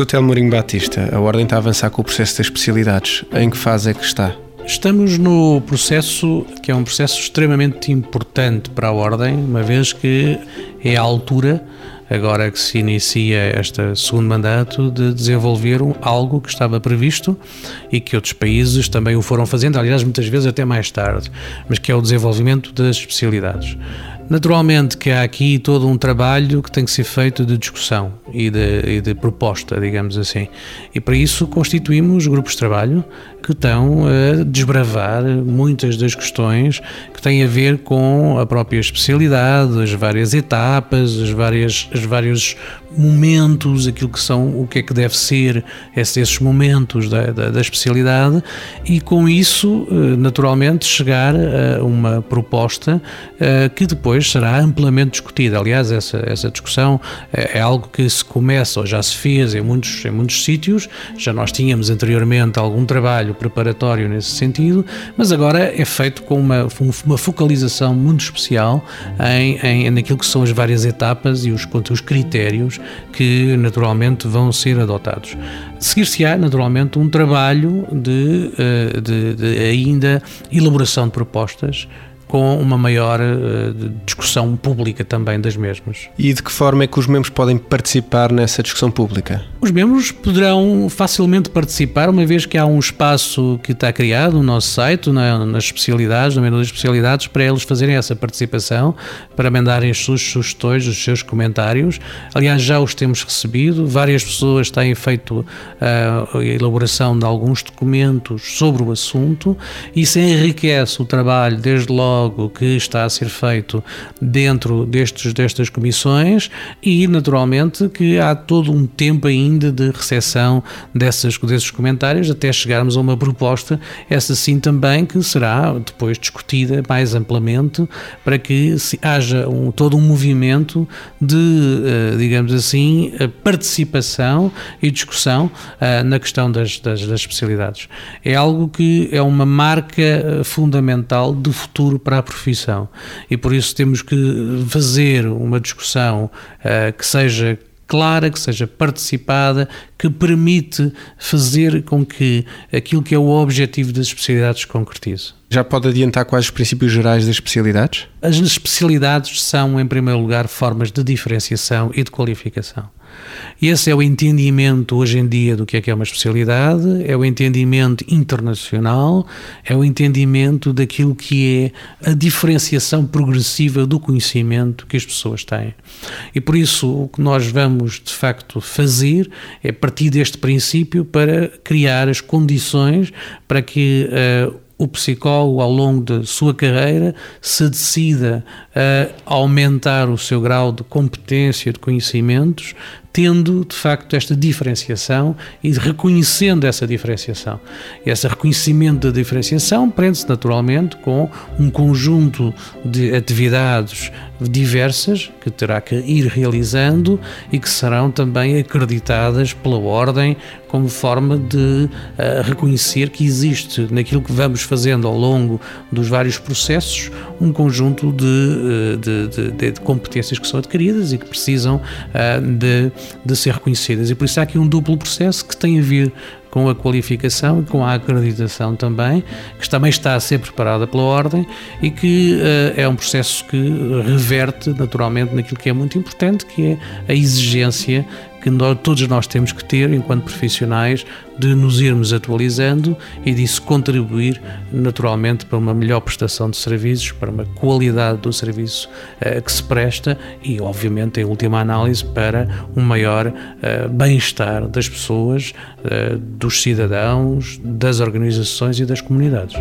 Professor Telmorinho Batista, a Ordem está a avançar com o processo das especialidades. Em que fase é que está? Estamos no processo que é um processo extremamente importante para a Ordem, uma vez que é a altura, agora que se inicia este segundo mandato, de desenvolver algo que estava previsto e que outros países também o foram fazendo, aliás, muitas vezes até mais tarde, mas que é o desenvolvimento das especialidades. Naturalmente que há aqui todo um trabalho que tem que ser feito de discussão e de, e de, proposta, digamos assim. E para isso constituímos grupos de trabalho que estão a desbravar muitas das questões que têm a ver com a própria especialidade, as várias etapas, as várias, os vários momentos, aquilo que são, o que é que deve ser esses momentos da, da, da especialidade e com isso, eh, naturalmente, chegar a uma proposta eh, que depois será amplamente discutida. Aliás, essa, essa discussão é, é algo que se começa ou já se fez em muitos, em muitos sítios, já nós tínhamos anteriormente algum trabalho preparatório nesse sentido, mas agora é feito com uma, uma focalização muito especial em, em, naquilo que são as várias etapas e os, os critérios que naturalmente vão ser adotados. Seguir-se-á naturalmente um trabalho de, eh, de, de ainda elaboração de propostas com uma maior uh, discussão pública também das mesmas. E de que forma é que os membros podem participar nessa discussão pública? Os membros poderão facilmente participar, uma vez que há um espaço que está criado no nosso site, na, nas especialidades, no menu das especialidades, para eles fazerem essa participação, para mandarem as suas sugestões, os seus comentários. Aliás, já os temos recebido, várias pessoas têm feito uh, a elaboração de alguns documentos sobre o assunto, e isso enriquece o trabalho, desde logo diálogo que está a ser feito dentro destes, destas comissões e, naturalmente, que há todo um tempo ainda de recepção dessas, desses comentários até chegarmos a uma proposta, essa sim também que será depois discutida mais amplamente para que haja um, todo um movimento de, uh, digamos assim, participação e discussão uh, na questão das, das, das especialidades. É algo que é uma marca eh, fundamental de futuro para para a profissão. E por isso temos que fazer uma discussão uh, que seja clara, que seja participada, que permite fazer com que aquilo que é o objetivo das especialidades se concretize. Já pode adiantar quais os princípios gerais das especialidades? As especialidades são, em primeiro lugar, formas de diferenciação e de qualificação. Esse é o entendimento hoje em dia do que é que é uma especialidade, é o entendimento internacional, é o entendimento daquilo que é a diferenciação progressiva do conhecimento que as pessoas têm. E por isso o que nós vamos de facto fazer é partir deste princípio para criar as condições para que uh, o psicólogo, ao longo da sua carreira, se decida a aumentar o seu grau de competência, de conhecimentos, tendo de facto esta diferenciação e reconhecendo essa diferenciação. Esse reconhecimento da diferenciação prende-se naturalmente com um conjunto de atividades diversas que terá que ir realizando e que serão também acreditadas pela Ordem como forma de uh, reconhecer que existe naquilo que vamos fazendo ao longo dos vários processos um conjunto de, eh, de, de, de competências que são adquiridas e que precisam uh, de de ser reconhecidas. E por isso há aqui um duplo processo que tem a ver com a qualificação e com a acreditação também, que também está a ser preparada pela Ordem e que uh, é um processo que reverte naturalmente naquilo que é muito importante, que é a exigência que nós, todos nós temos que ter enquanto profissionais de nos irmos atualizando e disso contribuir naturalmente para uma melhor prestação de serviços, para uma qualidade do serviço uh, que se presta e obviamente em última análise para um maior uh, bem-estar das pessoas, uh, dos cidadãos, das organizações e das comunidades.